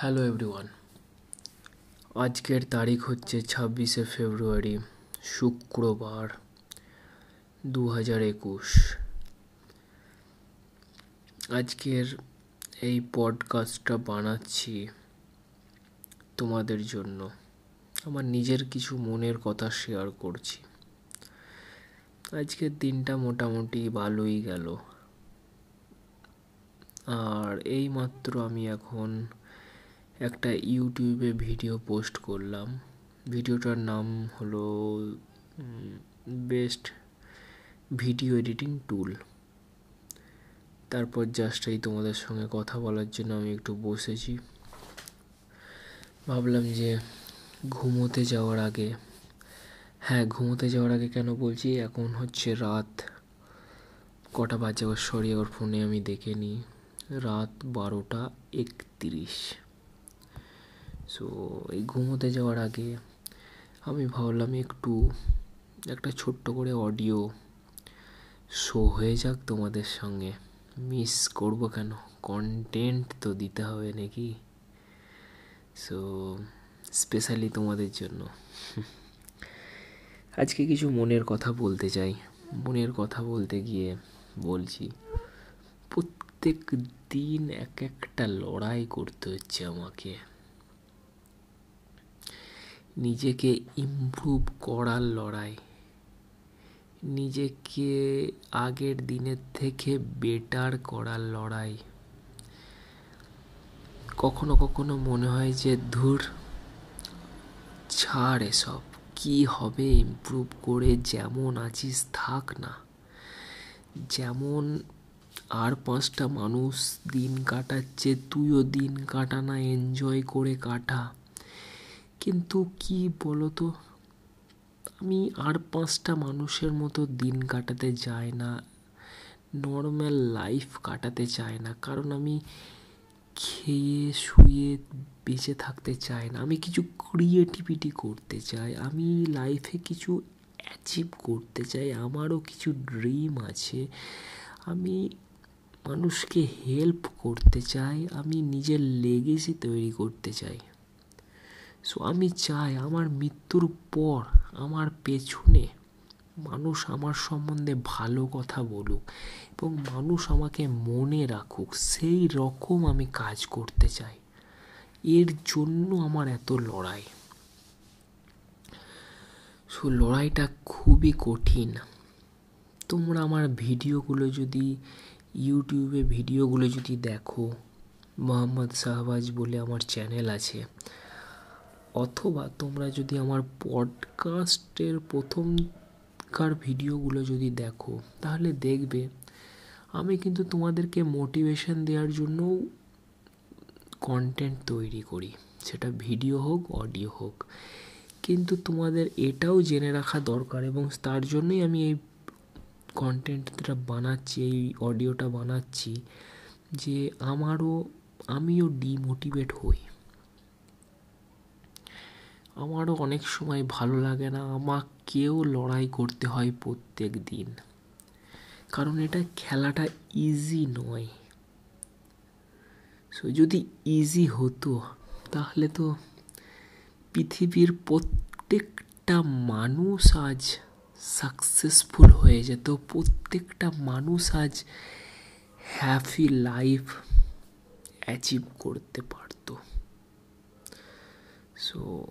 Hello everyone আজকের তারিখ হচ্ছে ছাব্বিশে ফেব্রুয়ারি, শুক্রবার দু হাজার একুশ। আজকের এই পডকাস্টটা বানাচ্ছি তোমাদের জন্য। আমার নিজের কিছু মনের কথা শেয়ার করছি। আজকের দিনটা মোটামুটি ভালোই গেল। আর এই মাত্র আমি এখন একটা ইউটিউবে ভিডিও পোস্ট করলাম। ভিডিওটার নাম হলো বেস্ট ভিডিও এডিটিং টুল তারপর জাস্ট এই তোমাদের সঙ্গে কথা বলার জন্য আমি একটু বসেছি। ভাবলাম যে ঘুমোতে যাওয়ার আগে হ্যাঁ ঘুমোতে যাওয়ার আগে কেন বলছি? এখন হচ্ছে রাত কটা বাজে? আবার সরি আবার ফোনে আমি দেখে নিই। রাত বারোটা একত্রিশ। সো এই ঘুমোতে যাওয়ার আগে আমি ভাবলাম একটু একটা ছোট্ট করে অডিও শো হয়ে যাক তোমাদের সঙ্গে। মিস করব কেন? কন্টেন্ট তো দিতে হবে নাকি? সো স্পেশালি তোমাদের জন্য। আজকে কিছু মনের কথা বলতে চাই। মনের কথা বলতে গিয়ে বলছি প্রত্যেক দিন এক একটা লড়াই করতে হচ্ছে আমাকে। নিজেকে ইমপ্রুভ করার লড়াই। নিজেকে আগের দিনের থেকে বেটার করার লড়াই। কখনো কখনো মনে হয় যে, ধুর, ছাড় এসব। কি হবে ইমপ্রুভ করে? যেমন আছিস, থাক না। যেমন, আর পাঁচটা মানুষ দিন কাটাচ্ছে, তুইও দিন কাটা না এনজয় করে কাটা। কিন্তু কি বলতো? আমি আর পাঁচটা মানুষের মতো দিন কাটাতে চাই না নর্মাল লাইফ কাটাতে চাই না। কারণ আমি খেয়ে, শুয়ে, বেঁচে থাকতে চাই না। আমি কিছু ক্রিয়েটিভিটি করতে চাই, আমি লাইফে কিছু অ্যাচিভ করতে চাই, আমারও কিছু ড্রিম আছে। আমি মানুষকে হেল্প করতে চাই, আমি নিজের লেগেসি তৈরি করতে চাই। সো আমি চাই আমার মৃত্যুর পর আমার পেছনে মানুষ আমার সম্বন্ধে ভালো কথা বলুক এবং মানুষ আমাকে মনে রাখুক, সেই রকম আমি কাজ করতে চাই। এর জন্য আমার এত লড়াই। সো লড়াইটা খুবই কঠিন। তোমরা আমার ভিডিওগুলো যদি, ইউটিউবে ভিডিওগুলো যদি দেখো, মোহাম্মদ শাহবাজ বলে আমার চ্যানেল আছে অথবা তোমরা যদি আমার পডকাস্টের প্রথমকার ভিডিওগুলো যদি দেখো, তাহলে দেখবে আমি কিন্তু তোমাদেরকে মোটিভেশন দেওয়ার জন্য কন্টেন্ট তৈরি করি। সেটা ভিডিও হোক অডিও হোক। কিন্তু তোমাদের এটাও জেনে রাখা দরকার এবং তার জন্যই আমি এই কন্টেন্টটা বানাচ্ছি, এই অডিওটা বানাচ্ছি যে আমারও, আমিও ডিমোটিভেট হই। আমারও অনেক সময় ভালো লাগে না আমাকেও লড়াই করতে হয় প্রত্যেক দিন। কারণ এটা খেলাটা ইজি নয়। সো যদি ইজি হতো, তাহলে তো পৃথিবীর প্রত্যেকটা মানুষ আজ সাকসেসফুল হয়ে যেত। প্রত্যেকটা মানুষ আজ হ্যাপি লাইফ অ্যাচিভ করতে পারতো। সো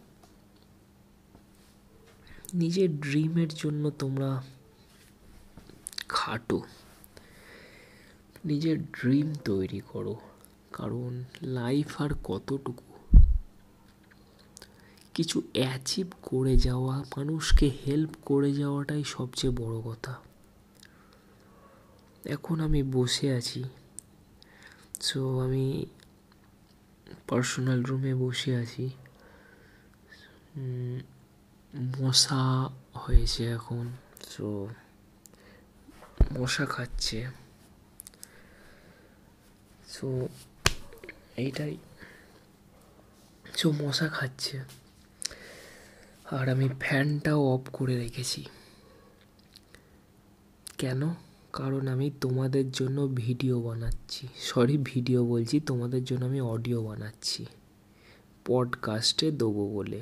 নিজের ড্রিমের জন্য তোমরা খাটো। নিজের ড্রিম তৈরি করো, কারণ লাইফ আর কতটুকু? কিছু অ্যাচিভ করে যাওয়া, মানুষকে হেল্প করে যাওয়াটাই সবচেয়ে বড় কথা। এখন আমি বসে আছি। সো আমি পার্সোনাল রুমে বসে আছি। মশা হয়েছে এখন। সো মশা খাচ্ছে। সো এইটাই। সো মশা খাচ্ছে। আর আমি ফ্যানটাও অফ করে রেখেছি। কেন? কারণ আমি তোমাদের জন্য ভিডিও বানাচ্ছি। সরি ভিডিও বলছি, তোমাদের জন্য আমি অডিও বানাচ্ছি। পডকাস্টে দেবো বলে।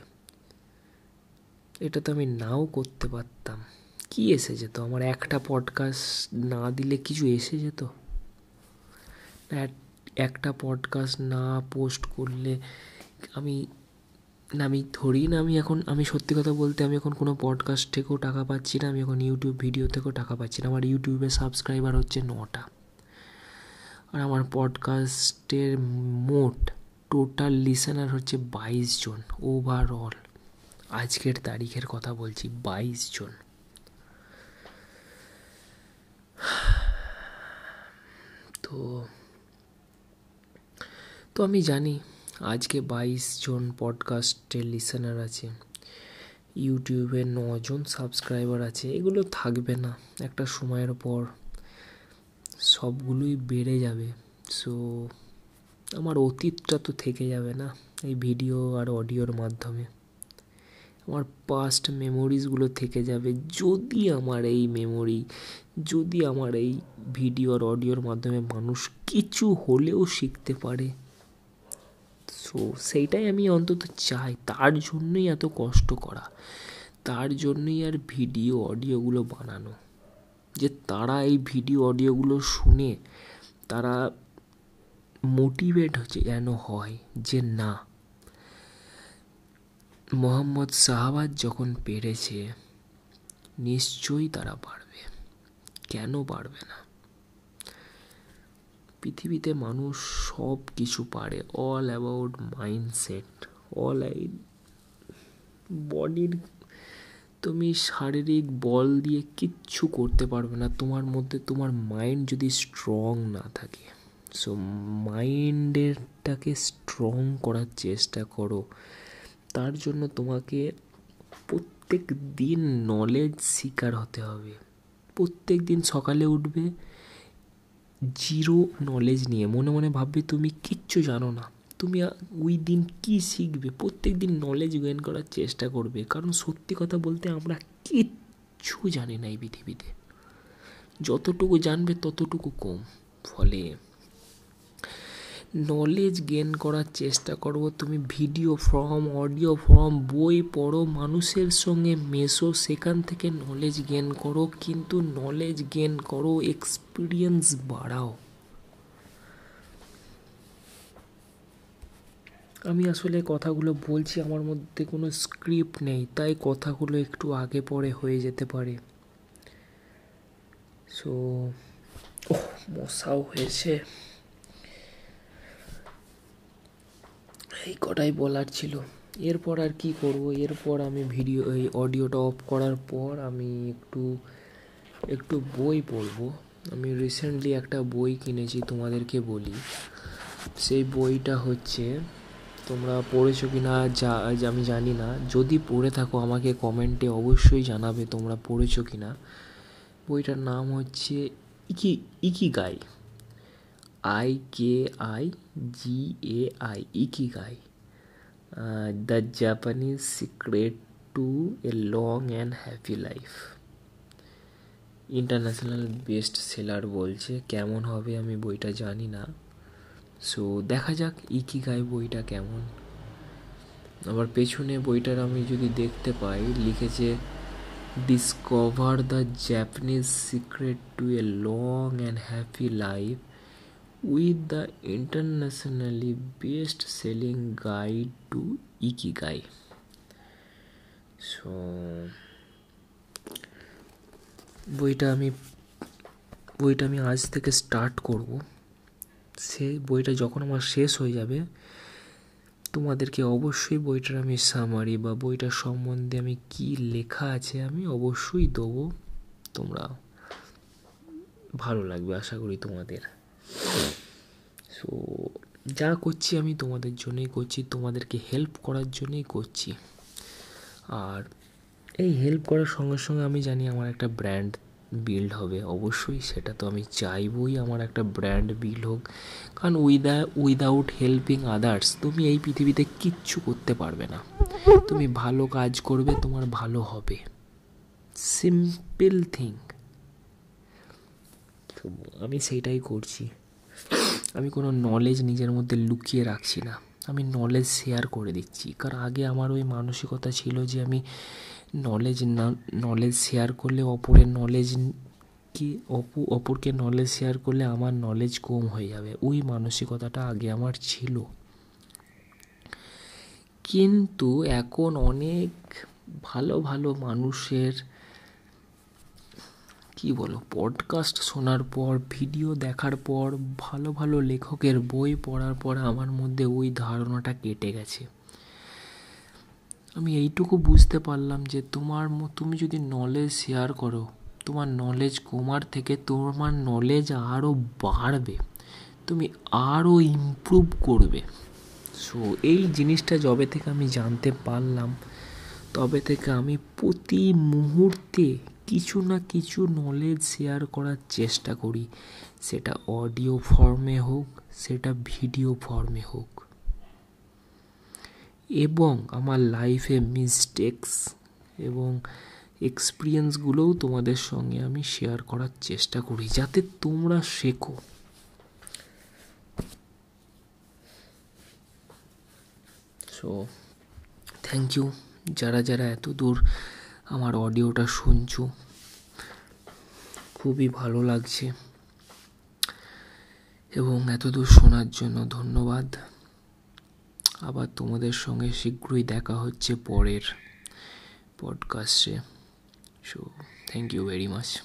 এটা তো আমি নাও করতে পারতাম। কি এসে যেত আমার একটা পডকাস্ট না দিলে কিছু এসে যেত না, একটা পডকাস্ট না পোস্ট করলে আমি, না, আমি ধরি না, আমি এখন, আমি সত্যি কথা বলতে আমি এখন কোনো পডকাস্ট থেকেও টাকা পাচ্ছি না, আমি এখন ইউটিউব ভিডিও থেকেও টাকা পাচ্ছি না। আমার ইউটিউবে সাবস্ক্রাইবার হচ্ছে নটা। আর আমার পডকাস্টের মোট টোটাল লিসেনার হচ্ছে বাইশ জন ওভারঅল আজকের তারিখের কথা বলছি বাইশ জন। তো তো আমি জানি আজকে বাইশ জন পডকাস্টের লিসেনার আছে, ইউটিউবে নজন সাবস্ক্রাইবার আছে, এগুলো থাকবে না। একটা সময়ের পর সবগুলোই বেড়ে যাবে। সো, আমার অতীতটা তো থেকে যাবে না এই ভিডিও আর অডিওর মাধ্যমে। আমার পাস্ট মেমোরিজগুলো থেকে যাবে। যদি আমার এই মেমোরি যদি আমার এই ভিডিও আর অডিওর মাধ্যমে মানুষ কিছু হলেও শিখতে পারে। সো সেইটাই আমি অন্তত চাই। তার জন্যই এত কষ্ট করা। তার জন্যই আর ভিডিও অডিওগুলো বানানো। যে তারা এই ভিডিও অডিওগুলো শুনে তারা মোটিভেট হচ্ছে যেন হয়, যে না মোহাম্মদ শাহবাজ যখন পেরেছে, নিশ্চয়ই তারা পারবে কেন পারবে না? পৃথিবীতে মানুষ সব কিছু পারে অল অ্যাবাউট মাইন্ডসেট অল বডির তুমি শারীরিক বল দিয়ে কিচ্ছু করতে পারবে না। তোমার মধ্যে তোমার মাইন্ড যদি স্ট্রং না থাকে সো মাইন্ডেরটাকে স্ট্রং করার চেষ্টা করো। তার জন্য তোমাকে প্রত্যেক দিন নলেজ শিকার হতে হবে। প্রত্যেক দিন সকালে উঠবে জিরো নলেজ নিয়ে। মনে মনে ভাববে, তুমি কিচ্ছু জানো না। তুমি ওই দিন কী শিখবে? প্রত্যেক দিন নলেজ গেইন করার চেষ্টা করবে। কারণ সত্যি কথা বলতে আমরা কিচ্ছু জানি না এই পৃথিবীতে। যতটুকু জানবে, ততটুকু কম। ফলে নলেজ গেন করার চেষ্টা করব। তুমি ভিডিও ফর্ম অডিও ফর্ম বই পড়ো, মানুষের সঙ্গে মেশো, সেখান থেকে নলেজ গেন করো, কিন্তু নলেজ গেন করো এক্সপিরিয়েন্স বাড়াও। আমি আসলে কথাগুলো বলছি, আমার মধ্যে কোনো স্ক্রিপ্ট নেই, তাই কথাগুলো একটু আগে পরে হয়ে যেতে পারে। সো ও মশাও হয়েছে। এই কটাই বলার ছিল। এরপর আর কি করব? এরপর আমি ভিডিও এই অডিওটা অফ করার পর আমি একটু একটু বই পড়ব। আমি রিসেন্টলি একটা বই কিনেছি, তোমাদেরকে বলি। সেই বইটা হচ্ছে, তোমরা পড়েছো কি না যা আমি জানি না। যদি পড়ে থাকো, আমাকে কমেন্টে অবশ্যই জানাবে তোমরা পড়েছো কি না বইটার নাম হচ্ছে iki ikigai I K I G A I ikigai the Japanese secret to a long and happy life international best seller বলছে, কেমন হবে আমি বইটা জানি না। সো দেখা যাক ইকিগাই বইটা কেমন। আবার পেছনে বইটার আমি যদি দেখতে পাই, লিখেছে discover the Japanese secret to a long and happy life with the internationally best selling guide to ikigai. So, বইটা আমি বইটা আমি আজ থেকে স্টার্ট করব। সে বইটা যখন আমার শেষ হয়ে যাবে, তোমাদেরকে অবশ্যই বইটার আমি সামারি বা বইটার সম্বন্ধে আমি কি লেখা আছে আমি অবশ্যই দেবো। তোমরা ভালো লাগবে, আশা করি তোমাদের। সো যা করছি আমি তোমাদের জন্যই করছি, তোমাদেরকে হেল্প করার জন্যই করছি। আর এই হেল্প করার সঙ্গে সঙ্গে আমি জানি আমার একটা ব্র্যান্ড বিল্ড হবে। অবশ্যই সেটা তো আমি চাইবই আমার একটা ব্র্যান্ড বিল্ড হোক। কারণ উইদা উইদাউট হেল্পিং আদার্স তুমি এই পৃথিবীতে কিচ্ছু করতে পারবে না। তুমি ভালো কাজ করবে, তোমার ভালো হবে। সিম্পল থিং আমি সেইটাই করছি। আমি কোনো নলেজ নিজের মধ্যে লুকিয়ে রাখছি না। আমি নলেজ শেয়ার করে দিচ্ছি। কারণ আগে আমার ওই মানসিকতা ছিল যে আমি নলেজ না নলেজ শেয়ার করলে অপরের নলেজ কি, অপু, অপরকে নলেজ শেয়ার করলে আমার নলেজ কম হয়ে যাবে। ওই মানসিকতাটা আগে আমার ছিল। কিন্তু এখন অনেক ভালো ভালো মানুষের কি বলো পডকাস্ট শোনার পর ভিডিও দেখার পর, ভালো ভালো লেখকের বই পড়ার পর আমার মধ্যে ওই ধারণাটা কেটে গেছে। আমি এইটুকু বুঝতে পারলাম যে তোমার তুমি যদি নলেজ শেয়ার করো, তোমার নলেজ কমার থেকে তোমার নলেজ আরও বাড়বে, তুমি আরও ইমপ্রুভ করবে। সো এই জিনিসটা যবে থেকে আমি জানতে পারলাম, তবে থেকে আমি প্রতি মুহূর্তে কিছু না কিছু নলেজ শেয়ার করার চেষ্টা করি। সেটা অডিও ফর্মে হোক, সেটা ভিডিও ফর্মে হোক। এবং আমার লাইফে মিস্টেক্স এবং এক্সপিরিয়েন্সগুলোও তোমাদের সঙ্গে আমি শেয়ার করার চেষ্টা করি, যাতে তোমরা শেখো। সো থ্যাংক ইউ যারা যারা এত দূর আমার অডিওটা শুনছো। খুবই ভালো লাগছে। এবং এতদূর শোনার জন্য ধন্যবাদ। আবার তোমাদের সঙ্গে শীঘ্রই দেখা হচ্ছে পরের পডকাস্টে so thank you very much